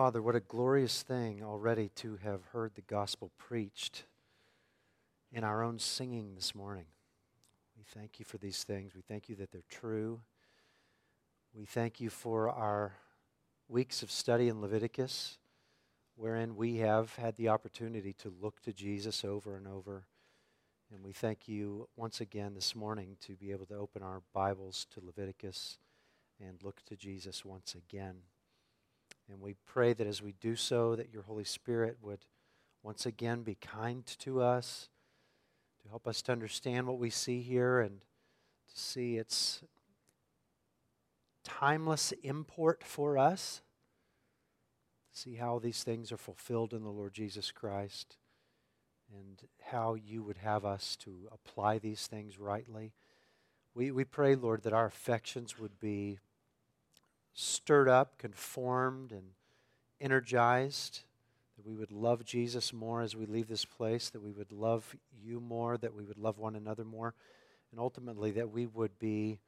Father, what a glorious thing already to have heard the gospel preached in our own singing this morning. We thank you for these things. We thank you that they're true. We thank you for our weeks of study in Leviticus, wherein we have had the opportunity to look to Jesus over and over. And we thank you once again this morning to be able to open our Bibles to Leviticus and look to Jesus once again. And we pray that as we do so, that your Holy Spirit would once again be kind to us, to help us to understand what we see here and to see its timeless import for us, see how these things are fulfilled in the Lord Jesus Christ, and how you would have us to apply these things rightly. We, we pray, Lord, that our affections would be stirred up, conformed, and energized. That we would love Jesus more as we leave this place, that we would love you more, that we would love one another more, and ultimately that we would be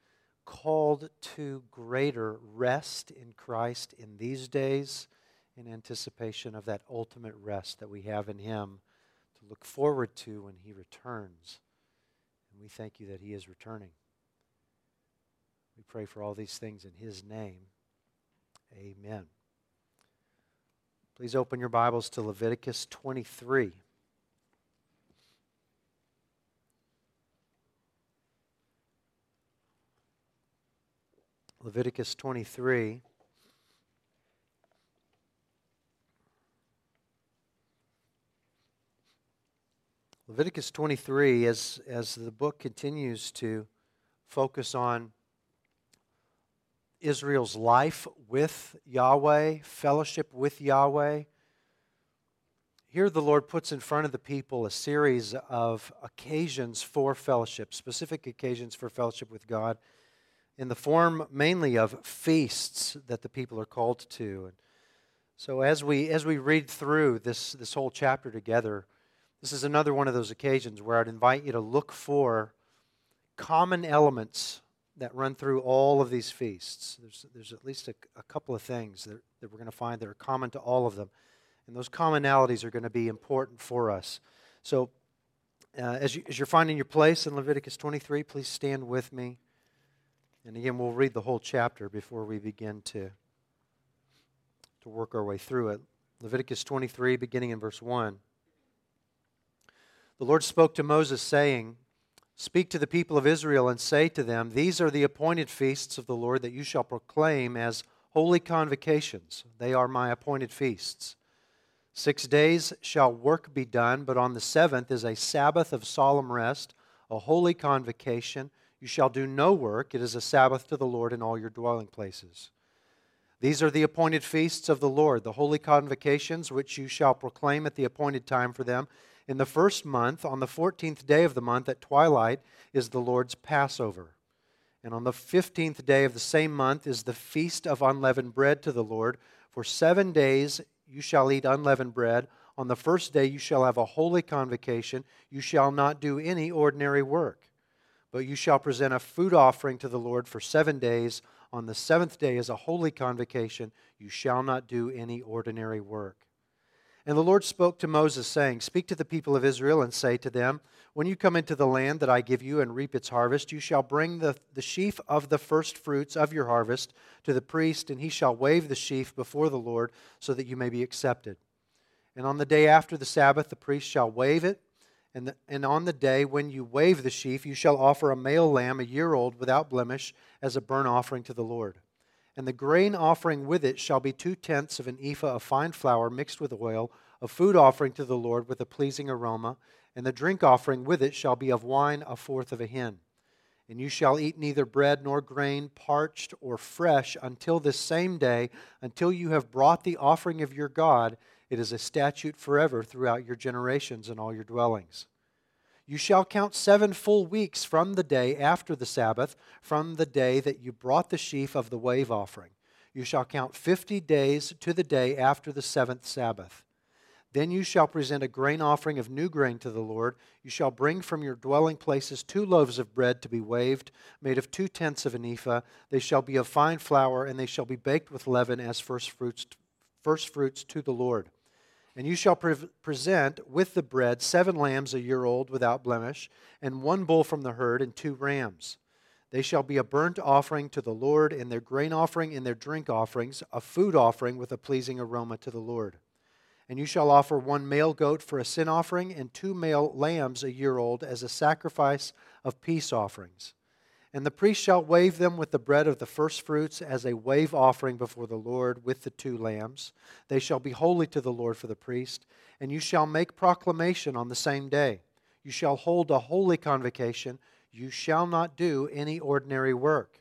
called to greater rest in Christ in these days in anticipation of that ultimate rest that we have in Him to look forward to when He returns. And we thank you that He is returning. We pray for all these things in His name. Amen. Please open your Bibles to Leviticus 23. Leviticus 23. Leviticus 23, as, as the book continues to focus on Israel's life with Yahweh, fellowship with Yahweh. Here, the Lord puts in front of the people a series of occasions for fellowship, specific occasions for fellowship with God, in the form mainly of feasts that the people are called to. And so, as we, as we read through this, this whole chapter together, this is another one of those occasions where I'd invite you to look for common elements that run through all of these feasts. There's, there's at least a, a couple of things that, that we're going to find that are common to all of them. And those commonalities are going to be important for us. So, uh, as, you, as you're finding your place in Leviticus 23, please stand with me. And again, we'll read the whole chapter before we begin to, to work our way through it. Leviticus 23, beginning in verse 1. The Lord spoke to Moses, saying, Speak to the people of Israel and say to them, These are the appointed feasts of the Lord that you shall proclaim as holy convocations. They are my appointed feasts. Six days shall work be done, but on the seventh is a Sabbath of solemn rest, a holy convocation. You shall do no work. It is a Sabbath to the Lord in all your dwelling places. These are the appointed feasts of the Lord, the holy convocations which you shall proclaim at the appointed time for them in the first month, on the fourteenth day of the month at twilight, is the Lord's Passover. And on the fifteenth day of the same month is the feast of unleavened bread to the Lord. For seven days you shall eat unleavened bread. On the first day you shall have a holy convocation. You shall not do any ordinary work. But you shall present a food offering to the Lord for seven days. On the seventh day is a holy convocation. You shall not do any ordinary work. And the Lord spoke to Moses, saying, Speak to the people of Israel and say to them, When you come into the land that I give you and reap its harvest, you shall bring the, the sheaf of the first fruits of your harvest to the priest, and he shall wave the sheaf before the Lord, so that you may be accepted. And on the day after the Sabbath, the priest shall wave it. And, the, and on the day when you wave the sheaf, you shall offer a male lamb, a year old, without blemish, as a burnt offering to the Lord. And the grain offering with it shall be two tenths of an ephah of fine flour mixed with oil, a food offering to the Lord with a pleasing aroma. And the drink offering with it shall be of wine a fourth of a hin. And you shall eat neither bread nor grain, parched or fresh, until this same day, until you have brought the offering of your God. It is a statute forever throughout your generations and all your dwellings. You shall count seven full weeks from the day after the Sabbath, from the day that you brought the sheaf of the wave offering. You shall count fifty days to the day after the seventh Sabbath. Then you shall present a grain offering of new grain to the Lord. You shall bring from your dwelling places two loaves of bread to be waved, made of two tenths of an ephah. They shall be of fine flour, and they shall be baked with leaven as first fruits first fruits to the Lord. And you shall pre- present with the bread seven lambs a year old without blemish, and one bull from the herd, and two rams. They shall be a burnt offering to the Lord, and their grain offering and their drink offerings, a food offering with a pleasing aroma to the Lord. And you shall offer one male goat for a sin offering, and two male lambs a year old as a sacrifice of peace offerings. And the priest shall wave them with the bread of the firstfruits as a wave offering before the Lord with the two lambs. They shall be holy to the Lord for the priest. And you shall make proclamation on the same day. You shall hold a holy convocation. You shall not do any ordinary work.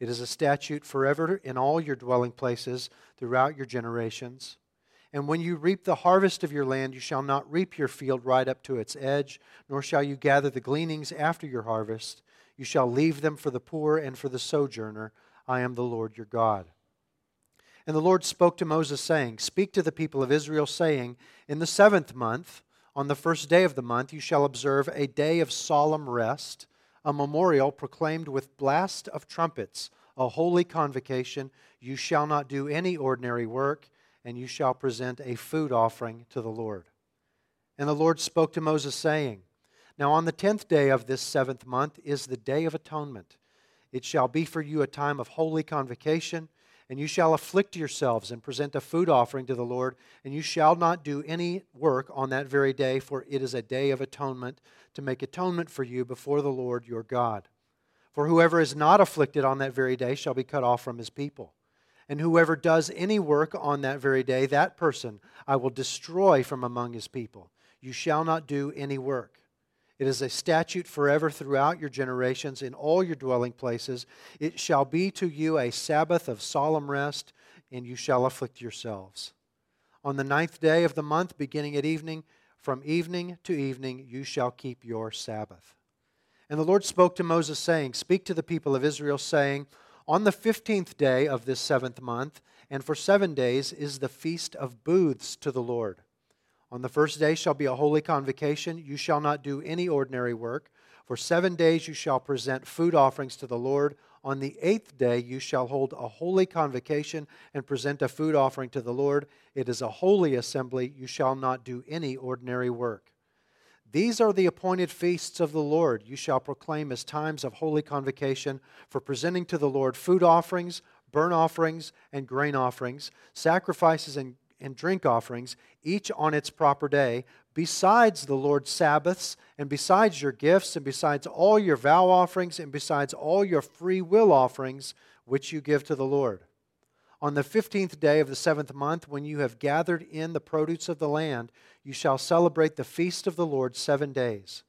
It is a statute forever in all your dwelling places throughout your generations. And when you reap the harvest of your land, you shall not reap your field right up to its edge, nor shall you gather the gleanings after your harvest. You shall leave them for the poor and for the sojourner. I am the Lord your God. And the Lord spoke to Moses, saying, Speak to the people of Israel, saying, In the seventh month, on the first day of the month, you shall observe a day of solemn rest, a memorial proclaimed with blast of trumpets, a holy convocation. You shall not do any ordinary work, and you shall present a food offering to the Lord. And the Lord spoke to Moses, saying, now, on the tenth day of this seventh month is the Day of Atonement. It shall be for you a time of holy convocation, and you shall afflict yourselves and present a food offering to the Lord, and you shall not do any work on that very day, for it is a day of atonement to make atonement for you before the Lord your God. For whoever is not afflicted on that very day shall be cut off from his people. And whoever does any work on that very day, that person I will destroy from among his people. You shall not do any work. It is a statute forever throughout your generations in all your dwelling places. It shall be to you a Sabbath of solemn rest, and you shall afflict yourselves. On the ninth day of the month, beginning at evening, from evening to evening, you shall keep your Sabbath. And the Lord spoke to Moses, saying, Speak to the people of Israel, saying, On the fifteenth day of this seventh month, and for seven days, is the feast of booths to the Lord. On the first day shall be a holy convocation. You shall not do any ordinary work. For seven days you shall present food offerings to the Lord. On the eighth day you shall hold a holy convocation and present a food offering to the Lord. It is a holy assembly. You shall not do any ordinary work. These are the appointed feasts of the Lord. You shall proclaim as times of holy convocation for presenting to the Lord food offerings, burnt offerings, and grain offerings, sacrifices and and drink offerings, each on its proper day, besides the Lord's Sabbaths, and besides your gifts, and besides all your vow offerings, and besides all your free will offerings which you give to the Lord. On the fifteenth day of the seventh month, when you have gathered in the produce of the land, you shall celebrate the feast of the Lord seven days.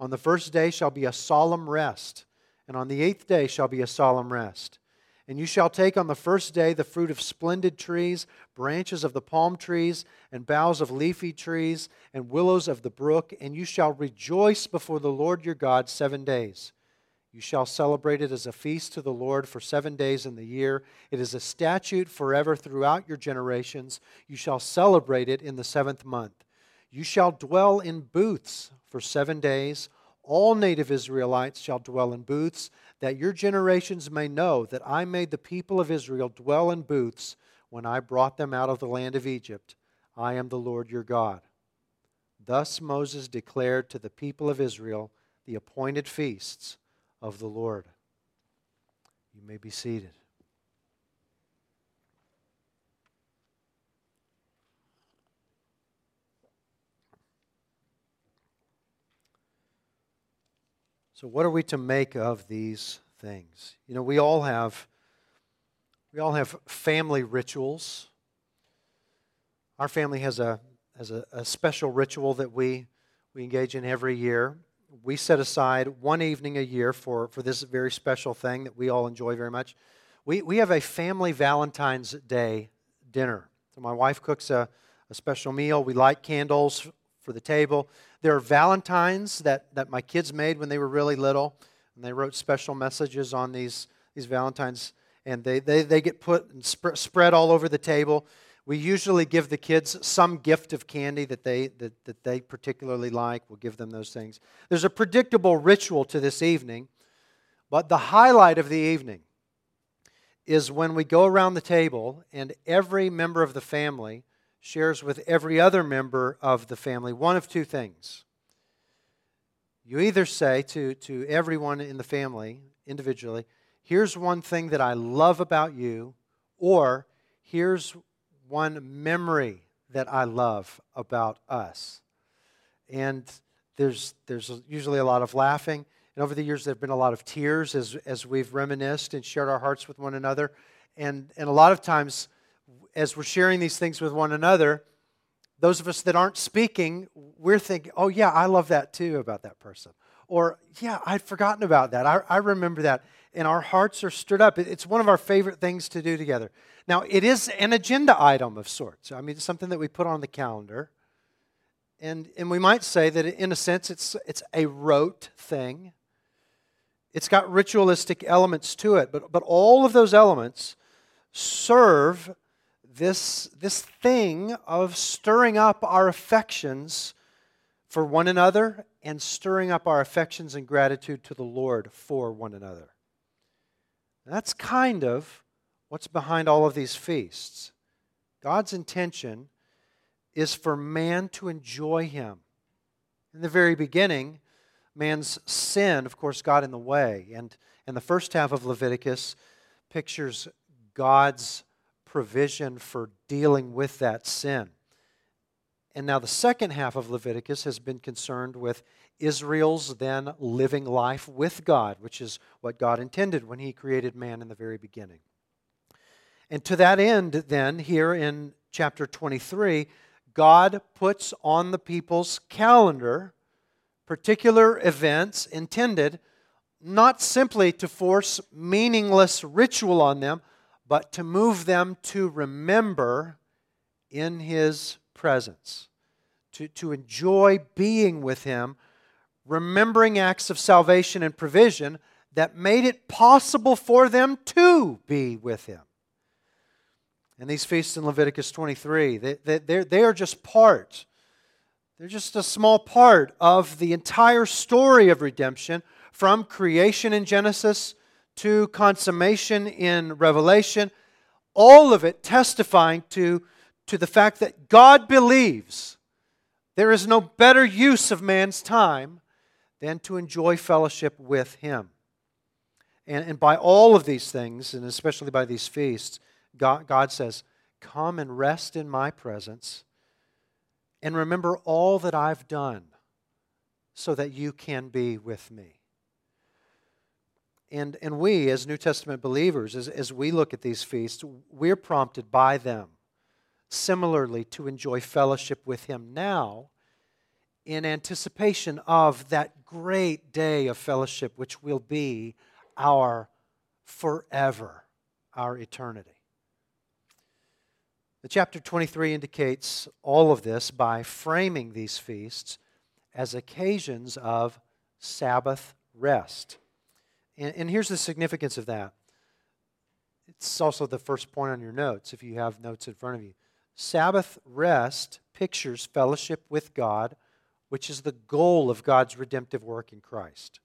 On the first day shall be a solemn rest, and on the eighth day shall be a solemn rest. And you shall take on the first day the fruit of splendid trees, branches of the palm trees, and boughs of leafy trees, and willows of the brook, and you shall rejoice before the Lord your God seven days. You shall celebrate it as a feast to the Lord for seven days in the year. It is a statute forever throughout your generations. You shall celebrate it in the seventh month. You shall dwell in booths for seven days. All native Israelites shall dwell in booths that your generations may know that I made the people of Israel dwell in booths when I brought them out of the land of Egypt. I am the Lord your God. Thus Moses declared to the people of Israel the appointed feasts of the Lord. You may be seated. So, what are we to make of these things? You know, we all have we all have family rituals. Our family has a has a, a special ritual that we we engage in every year. We set aside one evening a year for, for this very special thing that we all enjoy very much. We, we have a family Valentine's Day dinner. So my wife cooks a, a special meal. We light candles for the table. There are Valentines that, that my kids made when they were really little, and they wrote special messages on these, these Valentines, and they, they, they get put and sp- spread all over the table. We usually give the kids some gift of candy that they, that, that they particularly like. We'll give them those things. There's a predictable ritual to this evening, but the highlight of the evening is when we go around the table and every member of the family shares with every other member of the family one of two things. You either say to, to everyone in the family individually, here's one thing that I love about you, or here's one memory that I love about us. And there's, there's usually a lot of laughing. And over the years, there have been a lot of tears as, as we've reminisced and shared our hearts with one another. And, and a lot of times, as we're sharing these things with one another, those of us that aren't speaking, we're thinking, oh, yeah, I love that too about that person. Or, yeah, I'd forgotten about that. I, I remember that. And our hearts are stirred up. It's one of our favorite things to do together. Now, it is an agenda item of sorts. I mean, it's something that we put on the calendar. And, and we might say that in a sense, it's, it's a rote thing. It's got ritualistic elements to it, but, but all of those elements serve this, this thing of stirring up our affections for one another and stirring up our affections and gratitude to the Lord for one another. That's kind of what's behind all of these feasts. God's intention is for man to enjoy Him. In the very beginning, man's sin, of course, got in the way. And, and the first half of Leviticus pictures God's provision for dealing with that sin. And now the second half of Leviticus has been concerned with Israel's then living life with God, which is what God intended when He created man in the very beginning. And to that end, then, here in chapter 23, God puts on the people's calendar particular events intended not simply to force meaningless ritual on them, but to move them to remember in His presence, to, to enjoy being with Him, remembering acts of salvation and provision that made it possible for them to be with Him. And these feasts in Leviticus 23, they, they, they are just part they're just a small part of the entire story of redemption from creation in Genesis to consummation in Revelation, all of it testifying to, to the fact that God believes there is no better use of man's time than to enjoy fellowship with Him. And, and by all of these things, and especially by these feasts, God, God says, Come and rest in my presence and remember all that I've done so that you can be with me. And, and we, as New Testament believers, as, as we look at these feasts, we're prompted by them similarly to enjoy fellowship with Him now in anticipation of that great day of fellowship, which will be our forever, our eternity. The chapter 23 indicates all of this by framing these feasts as occasions of Sabbath rest. And, and, here's the significance of that. It's also the first point on your notes if you have notes in front of you. Sabbath rest pictures fellowship with God, which is the goal of God's redemptive work in Christ.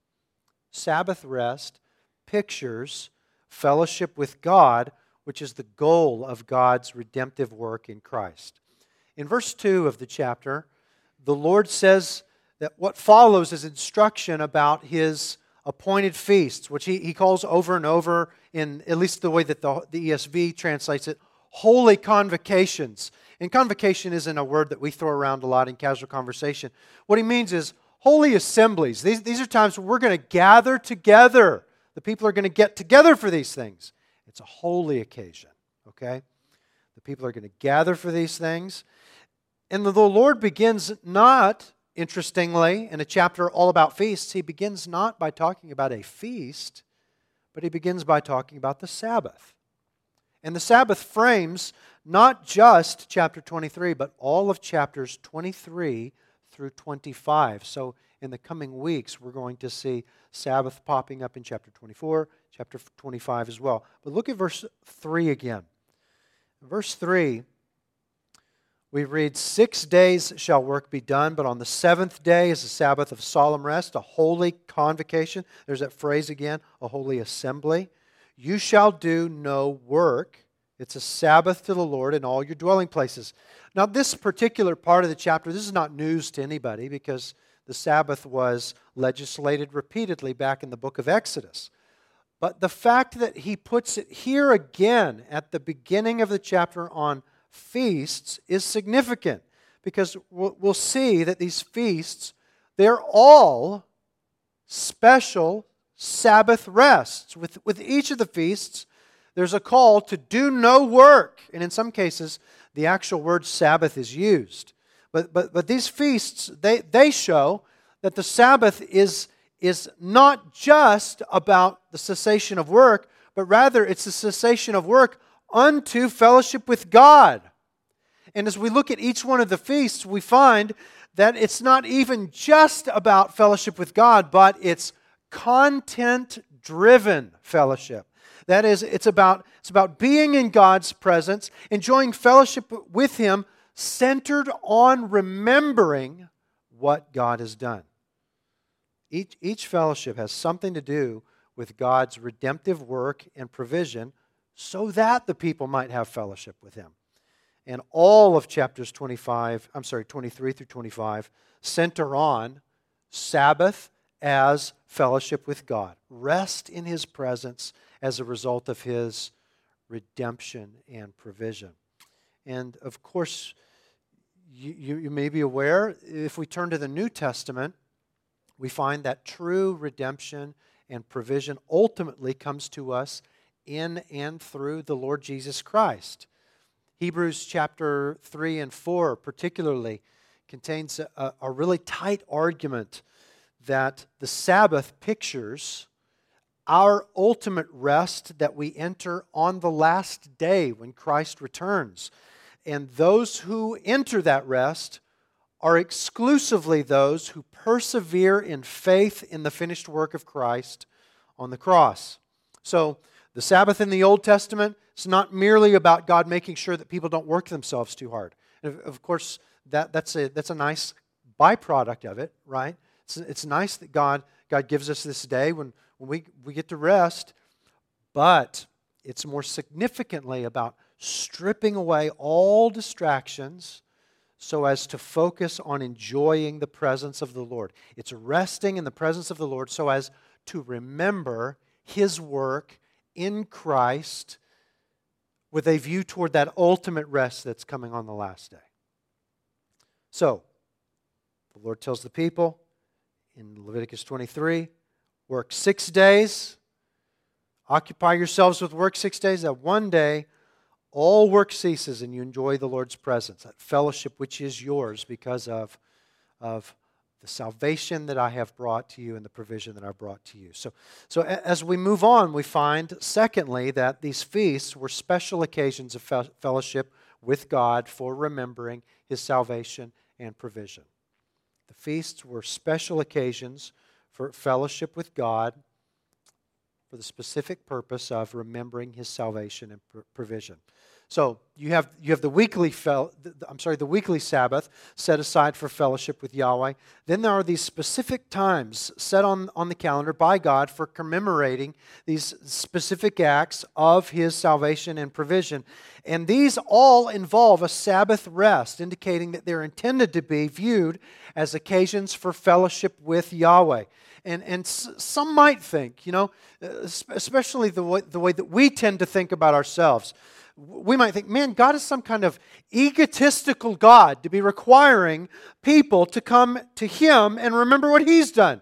Sabbath rest pictures fellowship with God, which is the goal of God's redemptive work in Christ. In verse 2 of the chapter, the Lord says that what follows is instruction about his appointed feasts, which he, he calls over and over in at least the way that the, the ESV translates it, holy convocations. And convocation isn't a word that we throw around a lot in casual conversation. What he means is holy assemblies. These, these are times where we're going to gather together. The people are going to get together for these things. It's a holy occasion, okay? The people are going to gather for these things. And the Lord begins not, interestingly, in a chapter all about feasts, he begins not by talking about a feast, but he begins by talking about the Sabbath. And the Sabbath frames not just chapter 23, but all of chapters 23 through 25. So in the coming weeks, we're going to see Sabbath popping up in chapter 24, chapter 25 as well. But look at verse 3 again. verse 3, we read, Six days shall work be done, but on the seventh day is a Sabbath of solemn rest, a holy convocation. There's that phrase again, a holy assembly. You shall do no work. It's a Sabbath to the Lord in all your dwelling places. Now, this particular part of the chapter, this is not news to anybody because the Sabbath was legislated repeatedly back in the book of Exodus. But the fact that he puts it here again at the beginning of the chapter on feasts is significant because we'll see that these feasts, they're all special Sabbath rests. With, with each of the feasts, there's a call to do no work. And in some cases, the actual word Sabbath is used. But, but, but these feasts, they, they show that the Sabbath is, is not just about the cessation of work, but rather it's the cessation of work unto fellowship with God. And as we look at each one of the feasts, we find that it's not even just about fellowship with God, but it's content driven fellowship. That is, it's about, it's about being in God's presence, enjoying fellowship with Him, centered on remembering what God has done. Each, each fellowship has something to do with God's redemptive work and provision so that the people might have fellowship with Him. And all of chapters 25, I'm sorry, 23 through 25 center on Sabbath as fellowship with God. Rest in His presence as a result of His redemption and provision. And of course, you, you, you, may be aware, if we turn to the New Testament, we find that true redemption and provision ultimately comes to us in and through the Lord Jesus Christ. Hebrews chapter 3 and 4, particularly, contains a, a really tight argument that the Sabbath pictures our ultimate rest that we enter on the last day when Christ returns. And those who enter that rest are exclusively those who persevere in faith in the finished work of Christ on the cross. So, the Sabbath in the Old Testament is not merely about God making sure that people don't work themselves too hard. And of course, that, that's, a, that's a nice byproduct of it, right? It's, it's nice that God, God gives us this day when, when we, we get to rest, but it's more significantly about stripping away all distractions so as to focus on enjoying the presence of the Lord. It's resting in the presence of the Lord so as to remember His work in Christ with a view toward that ultimate rest that's coming on the last day. So, the Lord tells the people, in Leviticus 23 work six days, occupy yourselves with work six days, that one day all work ceases and you enjoy the Lord's presence, that fellowship which is yours because of, of the salvation that I have brought to you and the provision that I've brought to you. So, so as we move on, we find, secondly, that these feasts were special occasions of fellowship with God for remembering his salvation and provision. The feasts were special occasions for fellowship with God for the specific purpose of remembering his salvation and provision. So you have, you have the weekly fel- I'm sorry, the weekly Sabbath set aside for fellowship with Yahweh. Then there are these specific times set on, on the calendar by God for commemorating these specific acts of his salvation and provision. And these all involve a Sabbath rest, indicating that they're intended to be viewed as occasions for fellowship with Yahweh. And, and some might think, you know, uh, especially the way, the way that we tend to think about ourselves we might think, man, God is some kind of egotistical God to be requiring people to come to Him and remember what He's done.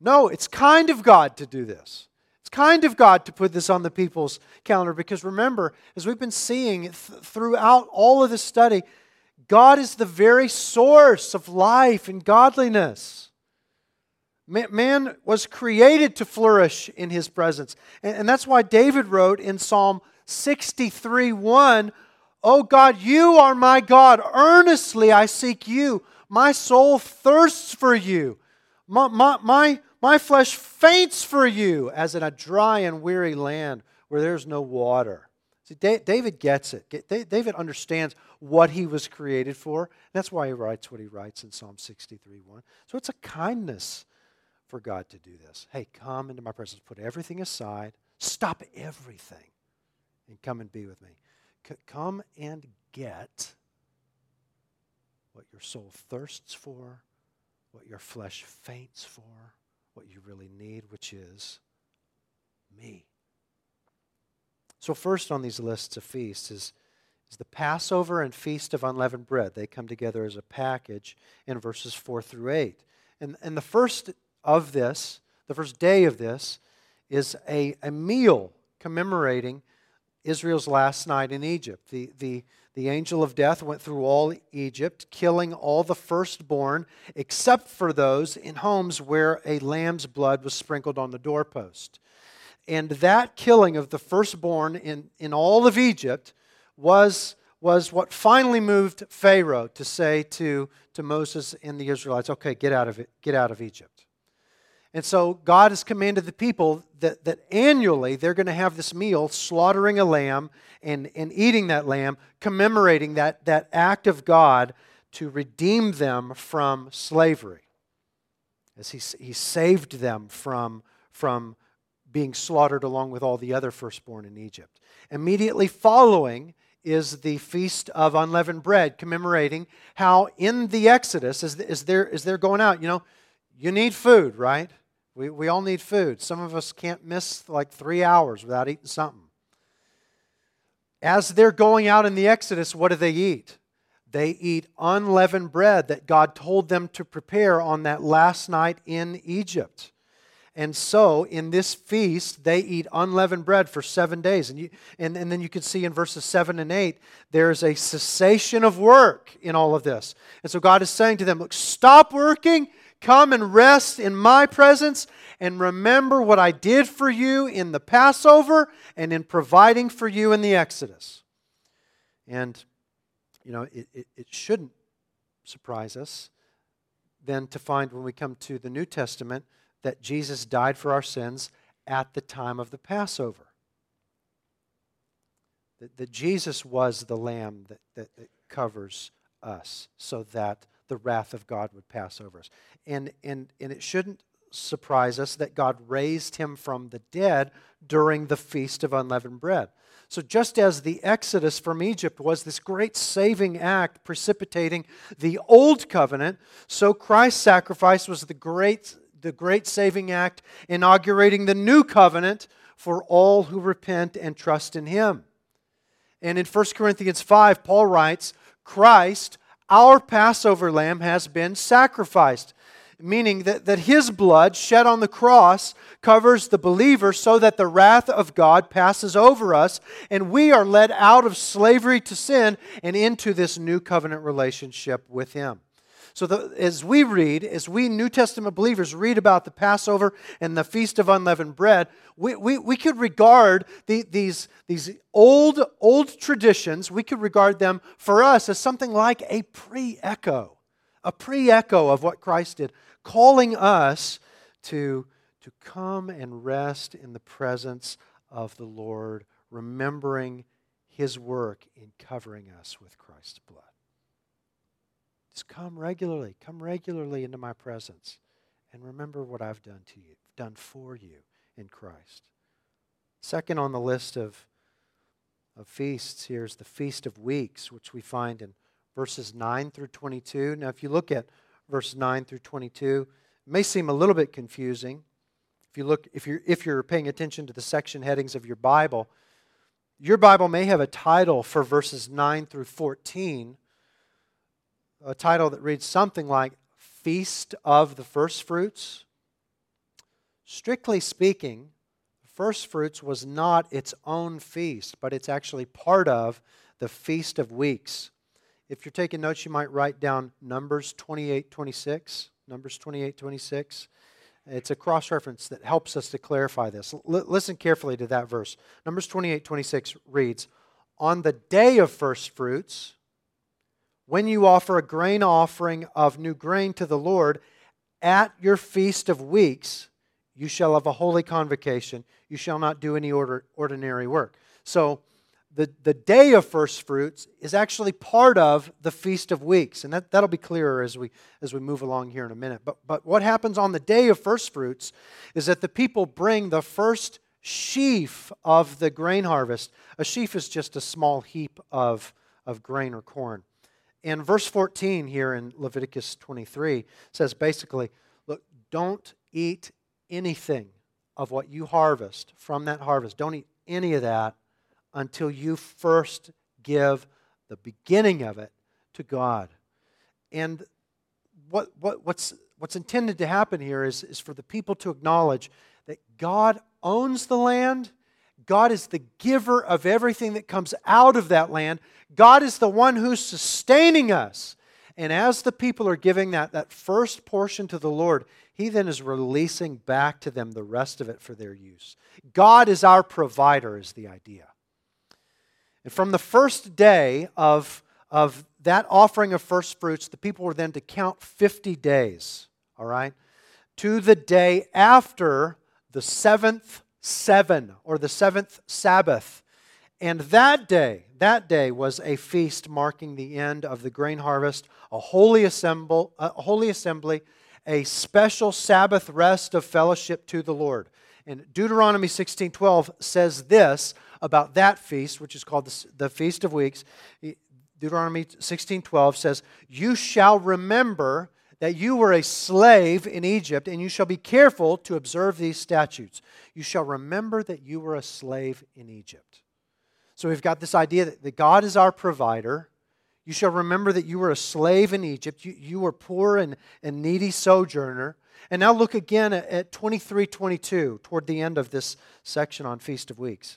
No, it's kind of God to do this. It's kind of God to put this on the people's calendar because remember, as we've been seeing th- throughout all of this study, God is the very source of life and godliness. Man was created to flourish in his presence. And that's why David wrote in Psalm 63 1 Oh God, you are my God. Earnestly I seek you. My soul thirsts for you. My, my, my, my flesh faints for you as in a dry and weary land where there's no water. See, David gets it. David understands what he was created for. That's why he writes what he writes in Psalm 63 1. So it's a kindness for God to do this. Hey, come into my presence. Put everything aside Stop everything and come and be with me. C- come and get what your soul thirsts for, what your flesh faints for, what you really need, which is me. So, first on these lists of feasts is, is the Passover and Feast of Unleavened Bread. They come together as a package in verses 4 through 8. And, and the first of this, the first day of this, is a, a meal commemorating Israel's last night in Egypt. The, the, the angel of death went through all Egypt, killing all the firstborn, except for those in homes where a lamb's blood was sprinkled on the doorpost. And that killing of the firstborn in, in all of Egypt was, was what finally moved Pharaoh to say to, to Moses and the Israelites, okay, get out of it, get out of Egypt. And so God has commanded the people that, that annually they're going to have this meal, slaughtering a lamb and, and eating that lamb, commemorating that, that act of God to redeem them from slavery. As he, he saved them from, from being slaughtered along with all the other firstborn in Egypt. Immediately following is the Feast of Unleavened Bread, commemorating how in the Exodus, as, as, they're, as they're going out, you know, you need food, right? We, we all need food. Some of us can't miss like three hours without eating something. As they're going out in the Exodus, what do they eat? They eat unleavened bread that God told them to prepare on that last night in Egypt. And so, in this feast, they eat unleavened bread for seven days. And, you, and, and then you can see in verses 7 and 8, there's a cessation of work in all of this. And so, God is saying to them, Look, stop working, come and rest in my presence, and remember what I did for you in the Passover and in providing for you in the Exodus. And, you know, it, it, it shouldn't surprise us then to find when we come to the New Testament that Jesus died for our sins at the time of the Passover. That, that Jesus was the lamb that, that, that covers us so that the wrath of God would pass over us. And, and, and it shouldn't surprise us that God raised him from the dead during the Feast of Unleavened Bread. So, just as the exodus from Egypt was this great saving act precipitating the old covenant, so Christ's sacrifice was the great the great saving act, inaugurating the new covenant for all who repent and trust in him. And in 1 Corinthians 5, Paul writes, Christ, our Passover lamb, has been sacrificed, meaning that, that his blood shed on the cross covers the believer so that the wrath of God passes over us and we are led out of slavery to sin and into this new covenant relationship with him. So, the, as we read, as we New Testament believers read about the Passover and the Feast of Unleavened Bread, we, we, we could regard the, these, these old, old traditions, we could regard them for us as something like a pre echo, a pre echo of what Christ did, calling us to, to come and rest in the presence of the Lord, remembering his work in covering us with Christ's blood. Just come regularly. Come regularly into my presence and remember what I've done to you, done for you in Christ. Second on the list of, of feasts here is the Feast of Weeks, which we find in verses 9 through 22. Now, if you look at verse 9 through 22, it may seem a little bit confusing. If you look, if you're, if you're paying attention to the section headings of your Bible, your Bible may have a title for verses 9 through 14 a title that reads something like Feast of the First Fruits. Strictly speaking, first fruits was not its own feast, but it's actually part of the Feast of Weeks. If you're taking notes, you might write down Numbers 28 26. Numbers 28 26. It's a cross reference that helps us to clarify this. L- listen carefully to that verse. Numbers 28 26 reads, On the day of first fruits, when you offer a grain offering of new grain to the Lord at your feast of weeks, you shall have a holy convocation. You shall not do any order, ordinary work. So, the, the day of first fruits is actually part of the feast of weeks and that, that'll be clearer as we as we move along here in a minute but, but what happens on the day of first fruits is that the people bring the first sheaf of the grain harvest. A sheaf is just a small heap of, of grain or corn. And verse 14 here in Leviticus 23 says basically, look, don't eat anything of what you harvest from that harvest. Don't eat any of that until you first give the beginning of it to God. And what, what, what's, what's intended to happen here is, is for the people to acknowledge that God owns the land. God is the giver of everything that comes out of that land. God is the one who's sustaining us. And as the people are giving that, that first portion to the Lord, He then is releasing back to them the rest of it for their use. God is our provider, is the idea. And from the first day of, of that offering of first fruits, the people were then to count 50 days, all right, to the day after the seventh seven, or the seventh Sabbath. And that day, that day was a feast marking the end of the grain harvest, a holy, assemble, a holy assembly, a special Sabbath rest of fellowship to the Lord. And Deuteronomy 16:12 says this about that feast, which is called the, the Feast of Weeks. Deuteronomy 16:12 says, "You shall remember that you were a slave in Egypt, and you shall be careful to observe these statutes. You shall remember that you were a slave in Egypt." So we've got this idea that, that God is our provider. You shall remember that you were a slave in Egypt. You, you were poor and, and needy sojourner. And now look again at, at 2322, toward the end of this section on Feast of Weeks.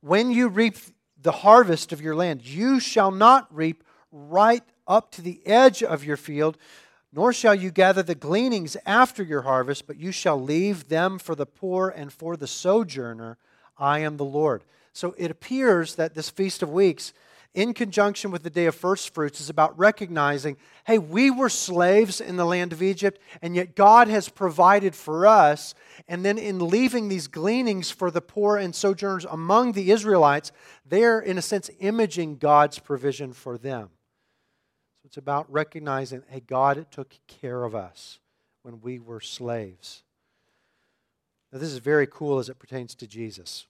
When you reap the harvest of your land, you shall not reap right up to the edge of your field, nor shall you gather the gleanings after your harvest, but you shall leave them for the poor and for the sojourner. I am the Lord. So it appears that this Feast of Weeks in conjunction with the day of first fruits is about recognizing hey, we were slaves in the land of Egypt, and yet God has provided for us. And then in leaving these gleanings for the poor and sojourners among the Israelites, they're, in a sense, imaging God's provision for them. So it's about recognizing hey, God took care of us when we were slaves. Now, this is very cool as it pertains to Jesus.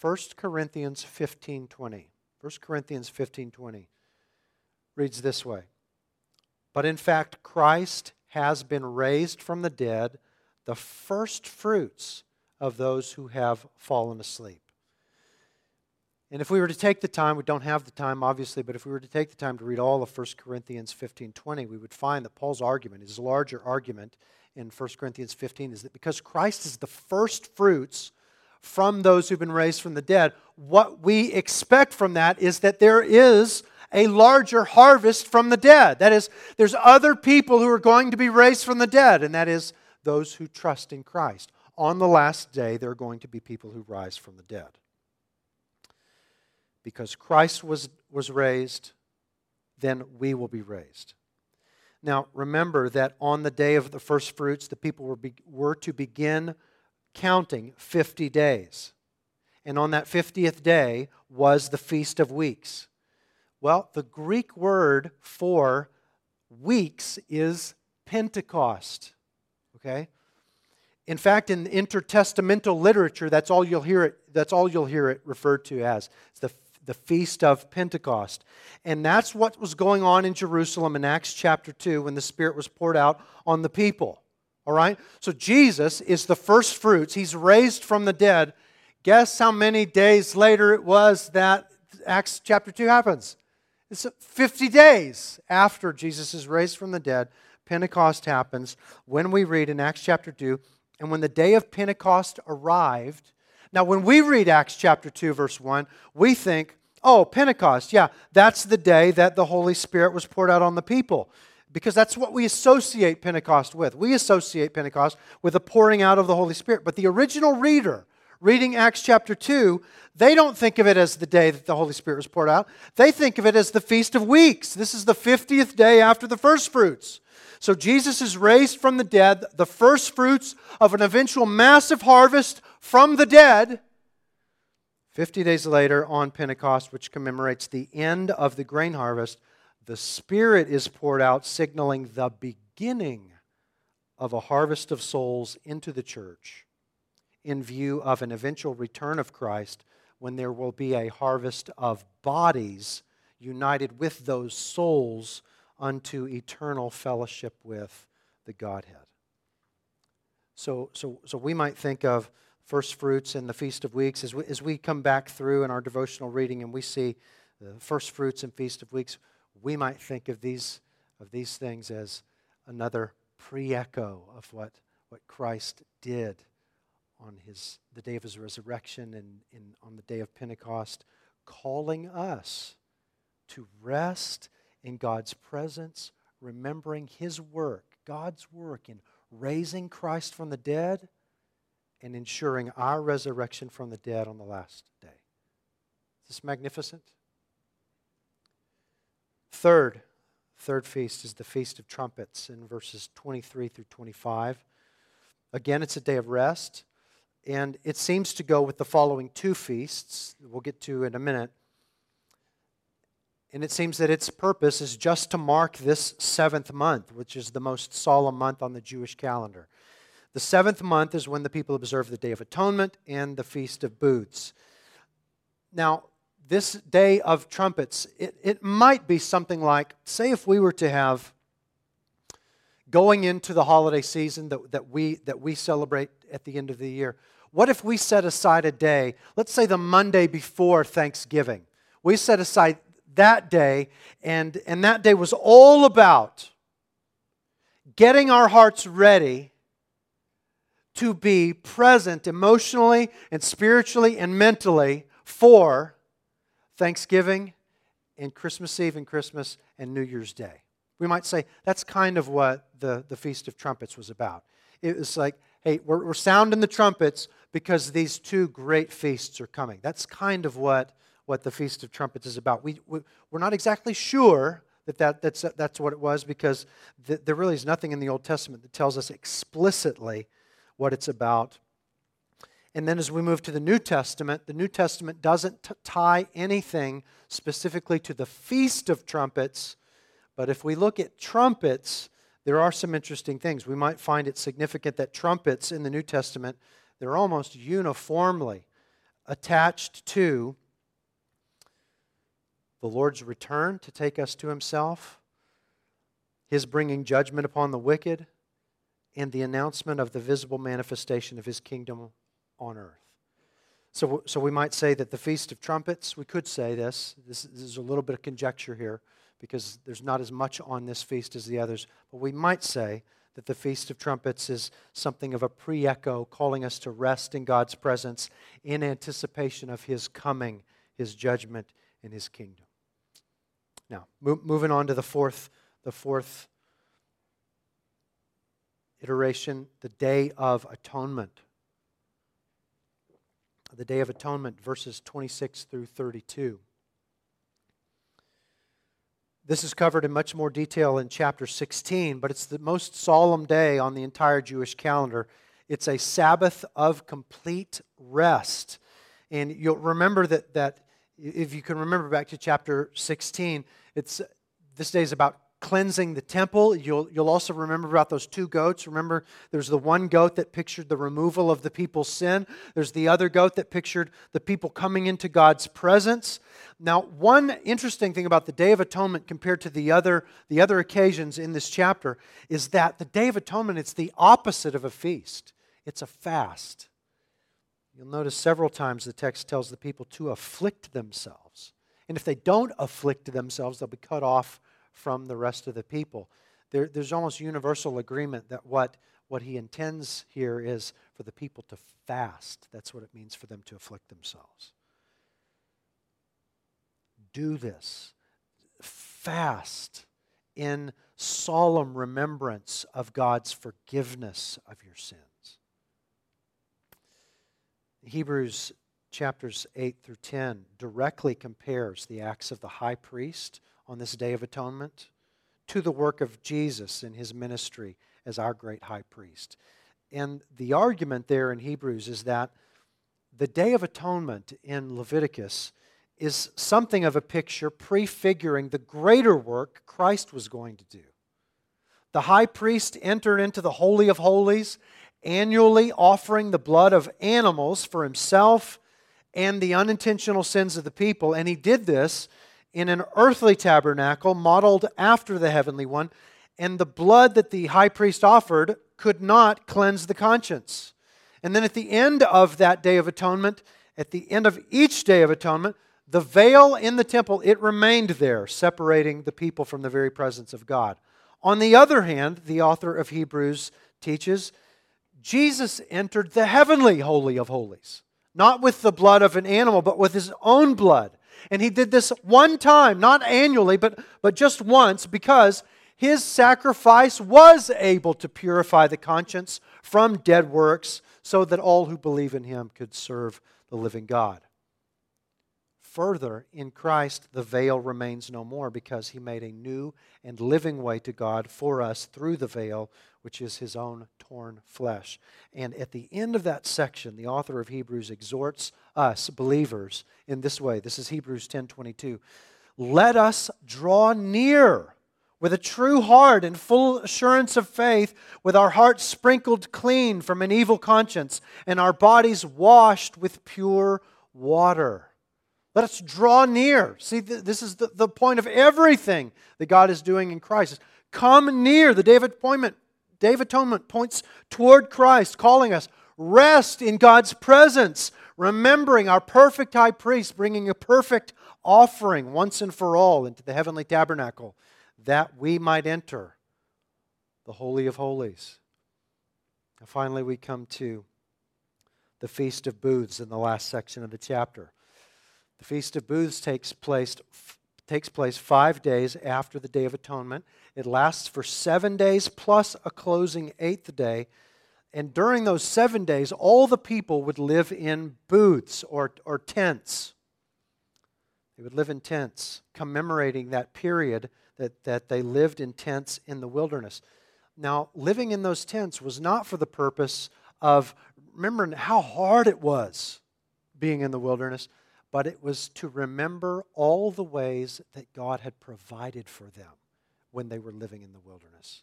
1 Corinthians 15 20. 1 Corinthians 15:20 reads this way. But in fact Christ has been raised from the dead, the first fruits of those who have fallen asleep. And if we were to take the time, we don't have the time obviously, but if we were to take the time to read all of 1 Corinthians 15:20, we would find that Paul's argument, his larger argument in 1 Corinthians 15 is that because Christ is the first fruits from those who've been raised from the dead, what we expect from that is that there is a larger harvest from the dead. That is, there's other people who are going to be raised from the dead, and that is those who trust in Christ. On the last day, there are going to be people who rise from the dead. Because Christ was, was raised, then we will be raised. Now, remember that on the day of the first fruits, the people were, be, were to begin counting 50 days. And on that 50th day was the Feast of Weeks. Well, the Greek word for weeks is Pentecost. Okay? In fact, in intertestamental literature, that's all you'll hear it, that's all you'll hear it referred to as. It's the, the Feast of Pentecost. And that's what was going on in Jerusalem in Acts chapter 2 when the Spirit was poured out on the people. All right? So Jesus is the first fruits. He's raised from the dead. Guess how many days later it was that Acts chapter 2 happens? It's 50 days after Jesus is raised from the dead. Pentecost happens when we read in Acts chapter 2, and when the day of Pentecost arrived. Now, when we read Acts chapter 2, verse 1, we think, oh, Pentecost, yeah, that's the day that the Holy Spirit was poured out on the people because that's what we associate Pentecost with. We associate Pentecost with the pouring out of the Holy Spirit. But the original reader, reading Acts chapter 2, they don't think of it as the day that the Holy Spirit was poured out. They think of it as the Feast of Weeks. This is the 50th day after the first fruits. So Jesus is raised from the dead, the first fruits of an eventual massive harvest from the dead. 50 days later, on Pentecost, which commemorates the end of the grain harvest, the Spirit is poured out, signaling the beginning of a harvest of souls into the church, in view of an eventual return of Christ when there will be a harvest of bodies united with those souls unto eternal fellowship with the Godhead. So, so, so we might think of first fruits and the Feast of Weeks as we, as we come back through in our devotional reading and we see the first fruits and Feast of Weeks, we might think of these, of these things as another pre echo of what, what Christ did on his, the day of his resurrection and in, on the day of Pentecost, calling us to rest in God's presence, remembering his work, God's work in raising Christ from the dead and ensuring our resurrection from the dead on the last day. Is this magnificent? Third, third feast is the Feast of Trumpets in verses 23 through 25. Again, it's a day of rest. And it seems to go with the following two feasts, we'll get to in a minute. And it seems that its purpose is just to mark this seventh month, which is the most solemn month on the Jewish calendar. The seventh month is when the people observe the Day of Atonement and the Feast of Booths. Now, this Day of Trumpets, it, it might be something like, say, if we were to have going into the holiday season that, that, we, that we celebrate at the end of the year, what if we set aside a day, let's say the Monday before Thanksgiving? We set aside that day, and, and that day was all about getting our hearts ready to be present emotionally and spiritually and mentally for Thanksgiving and Christmas Eve and Christmas and New Year's Day. We might say that's kind of what the, the Feast of Trumpets was about. It was like, hey, we're, we're sounding the trumpets because these two great feasts are coming. That's kind of what, what the Feast of Trumpets is about. We, we, are not exactly sure that, that that's, that's what it was because th- there really is nothing in the Old Testament that tells us explicitly what it's about. And then as we move to the New Testament, the New Testament doesn't t- tie anything specifically to the Feast of Trumpets but if we look at trumpets, there are some interesting things. We might find it significant that trumpets in the New Testament, they're almost uniformly attached to the Lord's return to take us to himself, his bringing judgment upon the wicked, and the announcement of the visible manifestation of his kingdom on earth. So, so we might say that the Feast of Trumpets, we could say this, this, this is a little bit of conjecture here, because there's not as much on this feast as the others. But we might say that the Feast of Trumpets is something of a pre echo, calling us to rest in God's presence in anticipation of His coming, His judgment, and His kingdom. Now, mo- moving on to the fourth, the fourth iteration, the Day of Atonement. The Day of Atonement, verses 26 through 32. This is covered in much more detail in chapter 16, but it's the most solemn day on the entire Jewish calendar. It's a Sabbath of complete rest. And you'll remember that, that if you can remember back to chapter 16, it's, this day is about cleansing the temple. You'll, you'll also remember about those two goats. Remember, there's the one goat that pictured the removal of the people's sin, there's the other goat that pictured the people coming into God's presence. Now, one interesting thing about the Day of Atonement compared to the other, the other occasions in this chapter is that the Day of Atonement, it's the opposite of a feast, it's a fast. You'll notice several times the text tells the people to afflict themselves. And if they don't afflict themselves, they'll be cut off from the rest of the people. There, there's almost universal agreement that what, what he intends here is for the people to fast. That's what it means for them to afflict themselves. Do this. Fast in solemn remembrance of God's forgiveness of your sins. Hebrews chapters 8 through 10 directly compares the acts of the high priest on this Day of Atonement to the work of Jesus in his ministry as our great high priest. And the argument there in Hebrews is that the Day of Atonement in Leviticus is something of a picture prefiguring the greater work Christ was going to do. The high priest entered into the Holy of Holies annually offering the blood of animals for himself and the unintentional sins of the people. And he did this in an earthly tabernacle modeled after the heavenly one. And the blood that the high priest offered could not cleanse the conscience. And then at the end of that day of atonement, at the end of each day of atonement, the veil in the temple, it remained there, separating the people from the very presence of God. On the other hand, the author of Hebrews teaches Jesus entered the heavenly Holy of Holies, not with the blood of an animal, but with his own blood. And he did this one time, not annually, but, but just once, because his sacrifice was able to purify the conscience from dead works so that all who believe in him could serve the living God. Further, in Christ, the veil remains no more because he made a new and living way to God for us through the veil, which is his own torn flesh. And at the end of that section, the author of Hebrews exhorts us, believers, in this way. This is Hebrews 10:22. Let us draw near with a true heart and full assurance of faith, with our hearts sprinkled clean from an evil conscience and our bodies washed with pure water. Let us draw near. See, this is the, the point of everything that God is doing in Christ. Come near. The day of atonement, day of atonement points toward Christ, calling us rest in God's presence, remembering our perfect high priest bringing a perfect offering once and for all into the heavenly tabernacle that we might enter the Holy of Holies. And finally, we come to the Feast of Booths in the last section of the chapter. The Feast of Booths takes place, takes place five days after the Day of Atonement. It lasts for seven days plus a closing eighth day. And during those seven days, all the people would live in booths or, or tents. They would live in tents, commemorating that period that, that they lived in tents in the wilderness. Now, living in those tents was not for the purpose of remembering how hard it was being in the wilderness, but it was to remember all the ways that God had provided for them when they were living in the wilderness.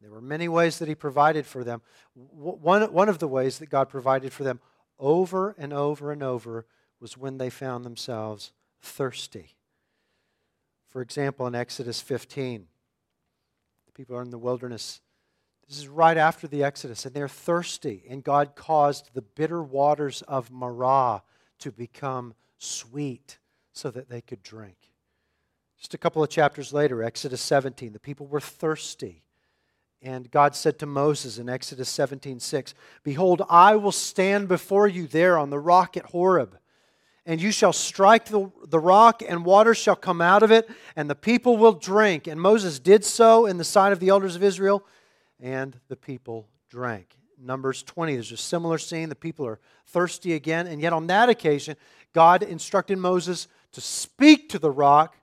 There were many ways that He provided for them. One, one of the ways that God provided for them over and over and over was when they found themselves thirsty. For example, in Exodus 15, the people are in the wilderness. This is right after the Exodus, and they're thirsty, and God caused the bitter waters of Marah to become sweet so that they could drink. Just a couple of chapters later, Exodus 17, the people were thirsty. And God said to Moses in Exodus 17 6, Behold, I will stand before you there on the rock at Horeb, and you shall strike the, the rock, and water shall come out of it, and the people will drink. And Moses did so in the sight of the elders of Israel, and the people drank. Numbers 20, there's a similar scene. The people are thirsty again, and yet on that occasion, God instructed Moses to speak to the rock,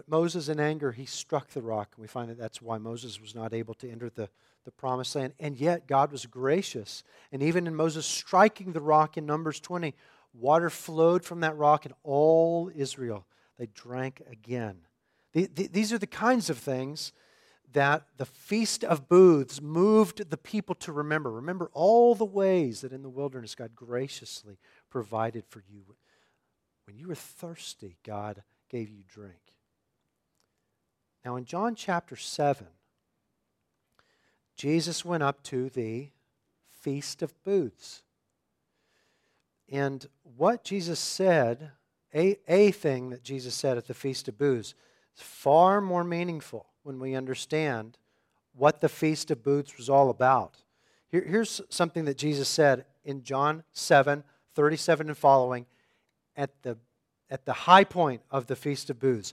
but Moses, in anger, he struck the rock. And we find that that's why Moses was not able to enter the, the promised land. And yet, God was gracious. And even in Moses striking the rock in Numbers 20, water flowed from that rock, and all Israel, they drank again. The, the, these are the kinds of things that the Feast of Booths moved the people to remember. Remember all the ways that in the wilderness God graciously provided for you when you were thirsty, God gave you drink. Now, in John chapter 7, Jesus went up to the Feast of Booths. And what Jesus said, a, a thing that Jesus said at the Feast of Booths, is far more meaningful when we understand what the Feast of Booths was all about. Here, here's something that Jesus said in John 7 37 and following at the, at the high point of the Feast of Booths.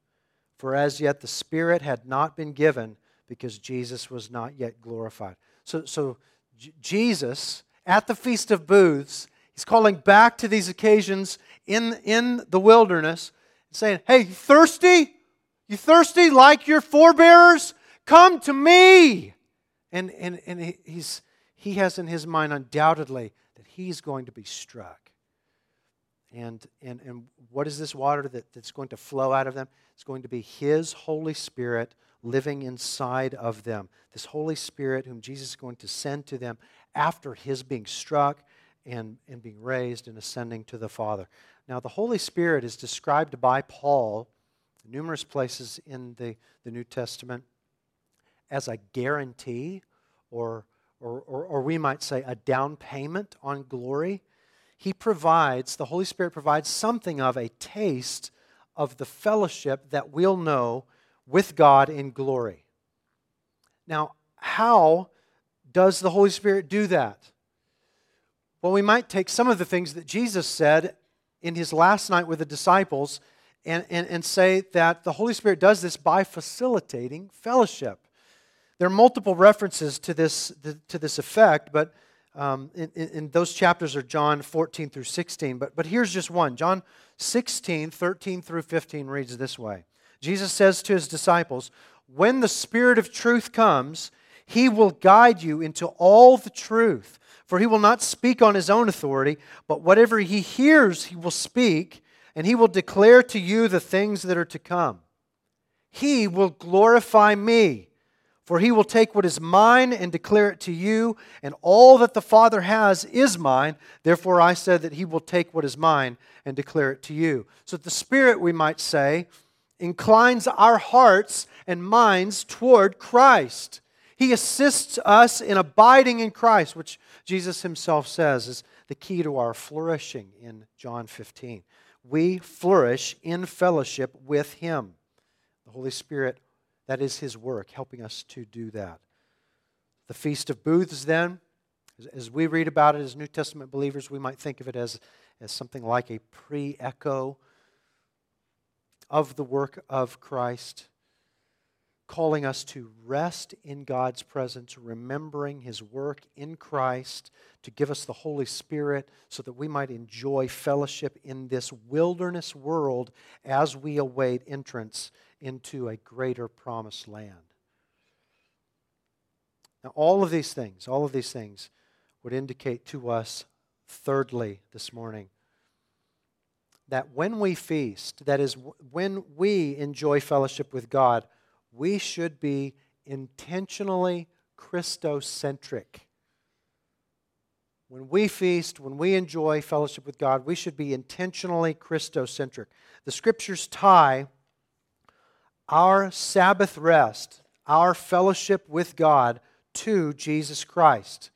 For as yet the Spirit had not been given because Jesus was not yet glorified. So, so J- Jesus, at the Feast of Booths, he's calling back to these occasions in, in the wilderness, saying, Hey, you thirsty? You thirsty like your forebearers? Come to me. And, and, and he's, he has in his mind undoubtedly that he's going to be struck. And, and, and what is this water that, that's going to flow out of them? It's going to be his Holy Spirit living inside of them. This Holy Spirit, whom Jesus is going to send to them after his being struck and, and being raised and ascending to the Father. Now, the Holy Spirit is described by Paul numerous places in the, the New Testament as a guarantee, or, or, or, or we might say a down payment on glory. He provides, the Holy Spirit provides something of a taste of the fellowship that we'll know with God in glory. Now, how does the Holy Spirit do that? Well, we might take some of the things that Jesus said in his last night with the disciples and, and, and say that the Holy Spirit does this by facilitating fellowship. There are multiple references to this, to this effect, but um, in, in, those chapters are John 14 through 16. But, but here's just one John 16, 13 through 15 reads this way Jesus says to his disciples, When the Spirit of truth comes, he will guide you into all the truth. For he will not speak on his own authority, but whatever he hears, he will speak, and he will declare to you the things that are to come. He will glorify me, for he will take what is mine and declare it to you, and all that the Father has is mine. Therefore, I said that he will take what is mine and declare it to you. So, the Spirit, we might say, inclines our hearts and minds toward Christ. He assists us in abiding in Christ, which Jesus himself says is the key to our flourishing in John 15. We flourish in fellowship with Him. The Holy Spirit, that is His work, helping us to do that. The Feast of Booths, then, as we read about it as New Testament believers, we might think of it as, as something like a pre echo of the work of Christ calling us to rest in God's presence, remembering His work in Christ, to give us the Holy Spirit so that we might enjoy fellowship in this wilderness world as we await entrance into a greater promised land. Now, all of these things, all of these things would indicate to us, thirdly, this morning, that when we feast, that is, when we enjoy fellowship with God, we should be intentionally Christocentric. When we feast, when we enjoy fellowship with God, we should be intentionally Christocentric. The scriptures tie our Sabbath rest, our fellowship with God, to Jesus Christ.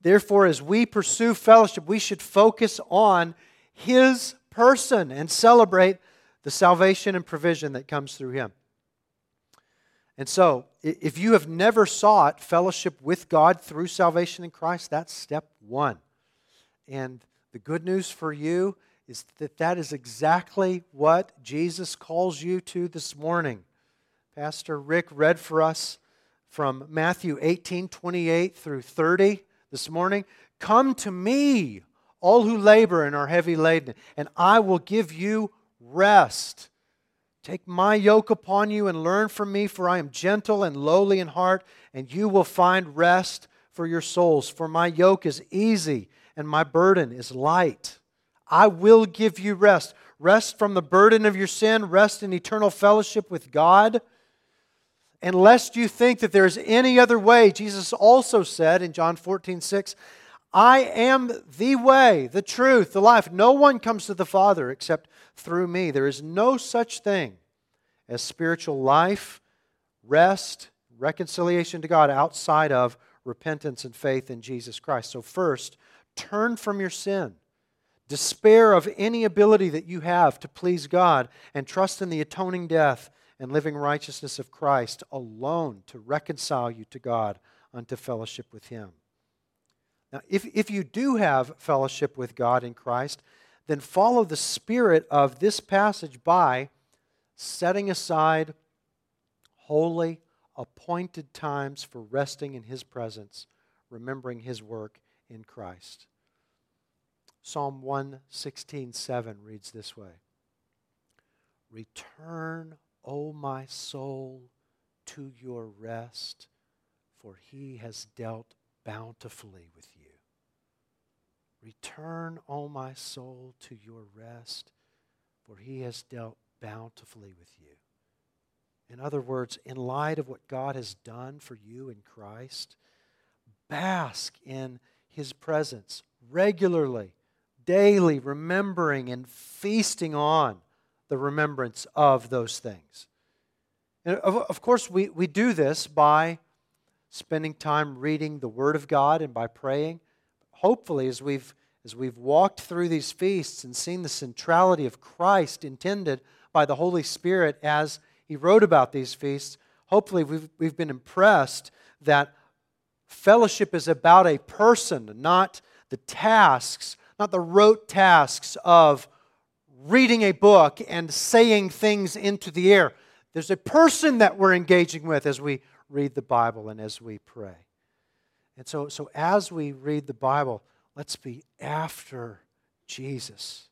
Therefore, as we pursue fellowship, we should focus on His person and celebrate the salvation and provision that comes through him. And so, if you have never sought fellowship with God through salvation in Christ, that's step one. And the good news for you is that that is exactly what Jesus calls you to this morning. Pastor Rick read for us from Matthew 18 28 through 30 this morning. Come to me, all who labor and are heavy laden, and I will give you rest. Take my yoke upon you and learn from me, for I am gentle and lowly in heart, and you will find rest for your souls. For my yoke is easy and my burden is light. I will give you rest. Rest from the burden of your sin, rest in eternal fellowship with God. And lest you think that there is any other way, Jesus also said in John 14, 6, I am the way, the truth, the life. No one comes to the Father except through me. There is no such thing as spiritual life, rest, reconciliation to God outside of repentance and faith in Jesus Christ. So, first, turn from your sin. Despair of any ability that you have to please God and trust in the atoning death and living righteousness of Christ alone to reconcile you to God unto fellowship with Him. Now, if, if you do have fellowship with God in Christ, then follow the spirit of this passage by setting aside holy, appointed times for resting in His presence, remembering His work in Christ. Psalm 116:7 reads this way Return, O my soul, to your rest, for he has dealt bountifully with you. Return, O my soul, to your rest, for he has dealt bountifully with you. In other words, in light of what God has done for you in Christ, bask in his presence regularly, daily, remembering and feasting on the remembrance of those things. And of, of course, we, we do this by spending time reading the Word of God and by praying. Hopefully, as we've, as we've walked through these feasts and seen the centrality of Christ intended by the Holy Spirit as He wrote about these feasts, hopefully we've, we've been impressed that fellowship is about a person, not the tasks, not the rote tasks of reading a book and saying things into the air. There's a person that we're engaging with as we read the Bible and as we pray. And so, so as we read the Bible, let's be after Jesus,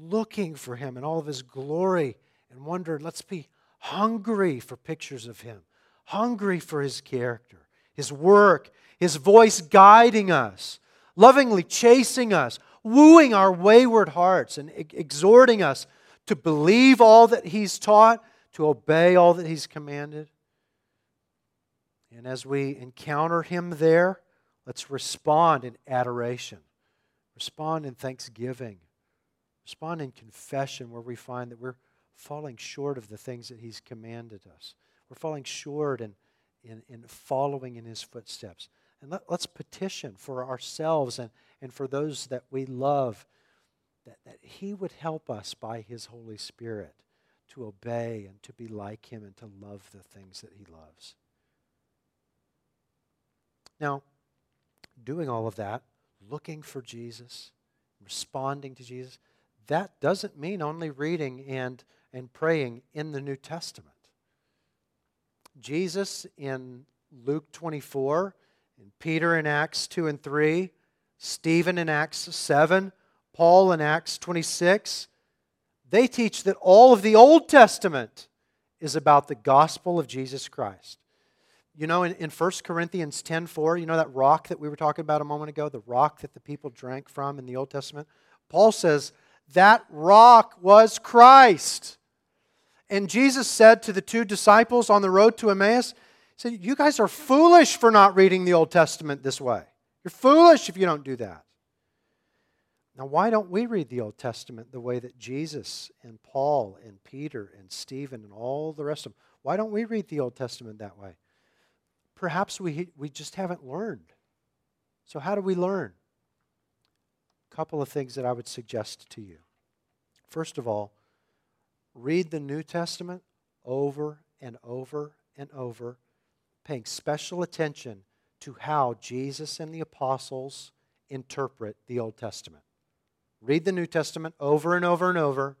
looking for him in all of his glory and wonder. Let's be hungry for pictures of him, hungry for his character, his work, his voice guiding us, lovingly chasing us, wooing our wayward hearts and exhorting us to believe all that He's taught, to obey all that He's commanded. And as we encounter Him there, let's respond in adoration, respond in thanksgiving, respond in confession where we find that we're falling short of the things that He's commanded us. We're falling short in, in, in following in His footsteps. And let, us petition for ourselves and, and for those that we love that, that He would help us by His Holy Spirit to obey and to be like Him and to love the things that He loves. Now, doing all of that, looking for Jesus, responding to Jesus, that doesn't mean only reading and, and praying in the New Testament. Jesus in Luke 24 Peter in Acts 2 and 3, Stephen in Acts 7, Paul in Acts 26, they teach that all of the Old Testament is about the gospel of Jesus Christ. You know, in, in 1 Corinthians 10.4, you know that rock that we were talking about a moment ago, the rock that the people drank from in the Old Testament? Paul says, that rock was Christ. And Jesus said to the two disciples on the road to Emmaus, said, You guys are foolish for not reading the Old Testament this way. You're foolish if you don't do that. Now, why don't we read the Old Testament the way that Jesus and Paul and Peter and Stephen and all the rest of them, why don't we read the Old Testament that way? Perhaps we, we just haven't learned. So, how do we learn? A couple of things that I would suggest to you. First of all, read the New Testament over and over and over paying special attention to how Jesus and the apostles interpret the Old Testament. Read the New Testament over and over and over,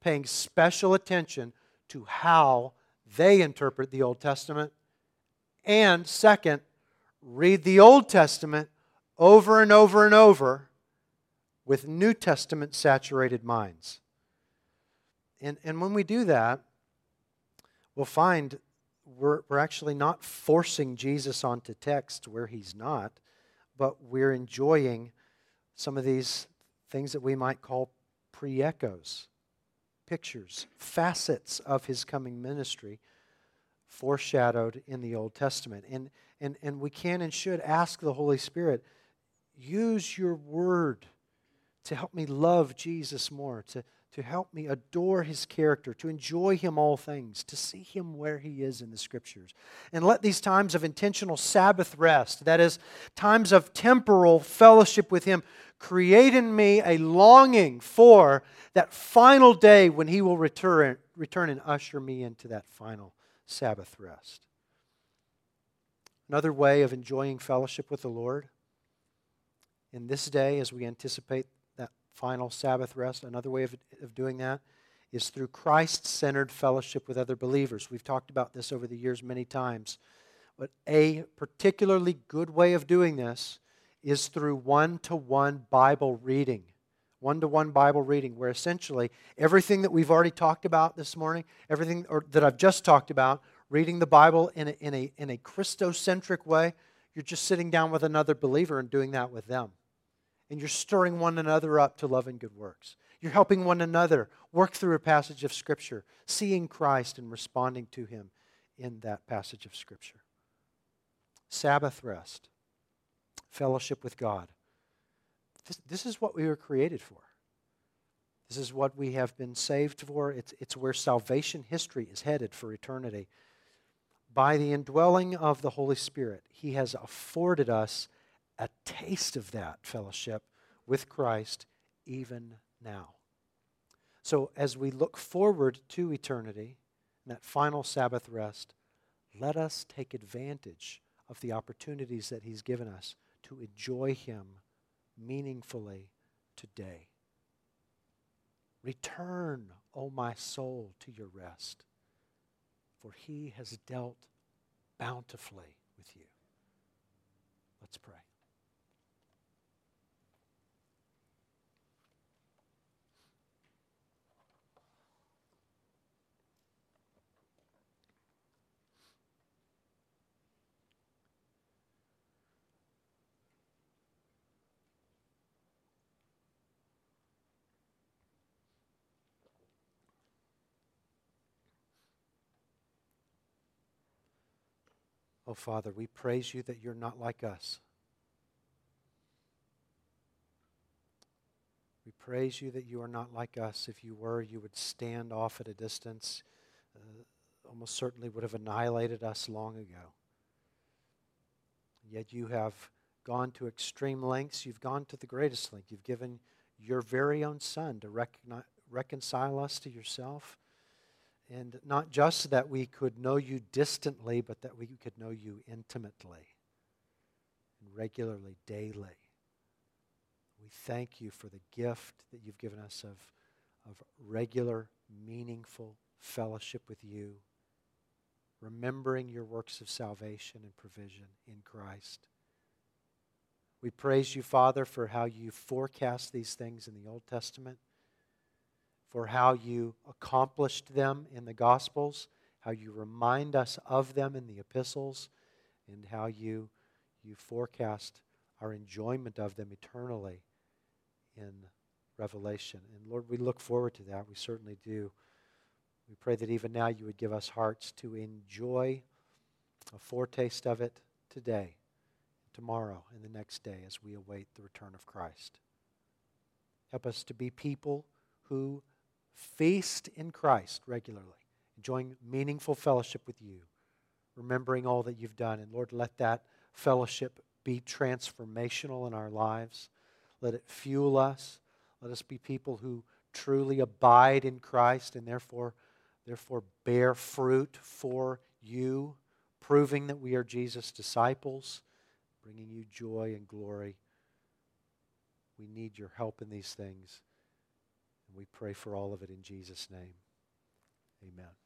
paying special attention to how they interpret the Old Testament. And second, read the Old Testament over and over and over with New Testament saturated minds. And, and when we do that, we'll find we're, we're actually not forcing Jesus onto text where he's not, but we're enjoying some of these things that we might call pre echoes, pictures, facets of his coming ministry foreshadowed in the Old Testament. And, and, and we can and should ask the Holy Spirit, use your word to help me love Jesus more, to, to help me adore his character, to enjoy him all things, to see him where he is in the scriptures. And let these times of intentional Sabbath rest, that is, times of temporal fellowship with him, create in me a longing for that final day when he will return, return and usher me into that final Sabbath rest. Another way of enjoying fellowship with the Lord in this day as we anticipate final Sabbath rest, another way of, of doing that is through Christ centered fellowship with other believers. We've talked about this over the years many times. But a particularly good way of doing this is through one to one Bible reading. One to one Bible reading, where essentially everything that we've already talked about this morning, everything or that I've just talked about, reading the Bible in a, in a, in a Christocentric way, you're just sitting down with another believer and doing that with them. And you're stirring one another up to love and good works. You're helping one another work through a passage of Scripture, seeing Christ and responding to Him in that passage of Scripture. Sabbath rest, fellowship with God. This, this is what we were created for. This is what we have been saved for. It's, it's where salvation history is headed for eternity. By the indwelling of the Holy Spirit, He has afforded us a taste of that fellowship with Christ even now. So, as we look forward to eternity, and that final Sabbath rest, let us take advantage of the opportunities that He's given us to enjoy Him meaningfully today. Return, O my soul, to your rest, for He has dealt bountifully with you. Let's pray. Oh, Father, we praise you that you're not like us. We praise you that you are not like us. If you were, you would stand off at a distance, uh, almost certainly would have annihilated us long ago. Yet you have gone to extreme lengths. You've gone to the greatest length. You've given your very own Son to recognize, reconcile us to yourself and not just that we could know you distantly, but that we could know you intimately and regularly, daily. We thank you for the gift that you've given us of, of regular, meaningful fellowship with you, remembering your works of salvation and provision in Christ. We praise you, Father, for how you forecast these things in the Old Testament for how you accomplished them in the Gospels, how you remind us of them in the epistles, and how you, you forecast our enjoyment of them eternally in Revelation. And Lord, we look forward to that. We certainly do. We pray that even now you would give us hearts to enjoy a foretaste of it today, tomorrow, and the next day as we await the return of Christ. Help us to be people who feast in Christ regularly, enjoying meaningful fellowship with you, remembering all that you've done. And Lord, let that fellowship be transformational in our lives. Let it fuel us. Let us be people who truly abide in Christ and therefore, therefore bear fruit for you, proving that we are Jesus' disciples, bringing you joy and glory. We need your help in these things. And we pray for all of it in Jesus' name. Amen.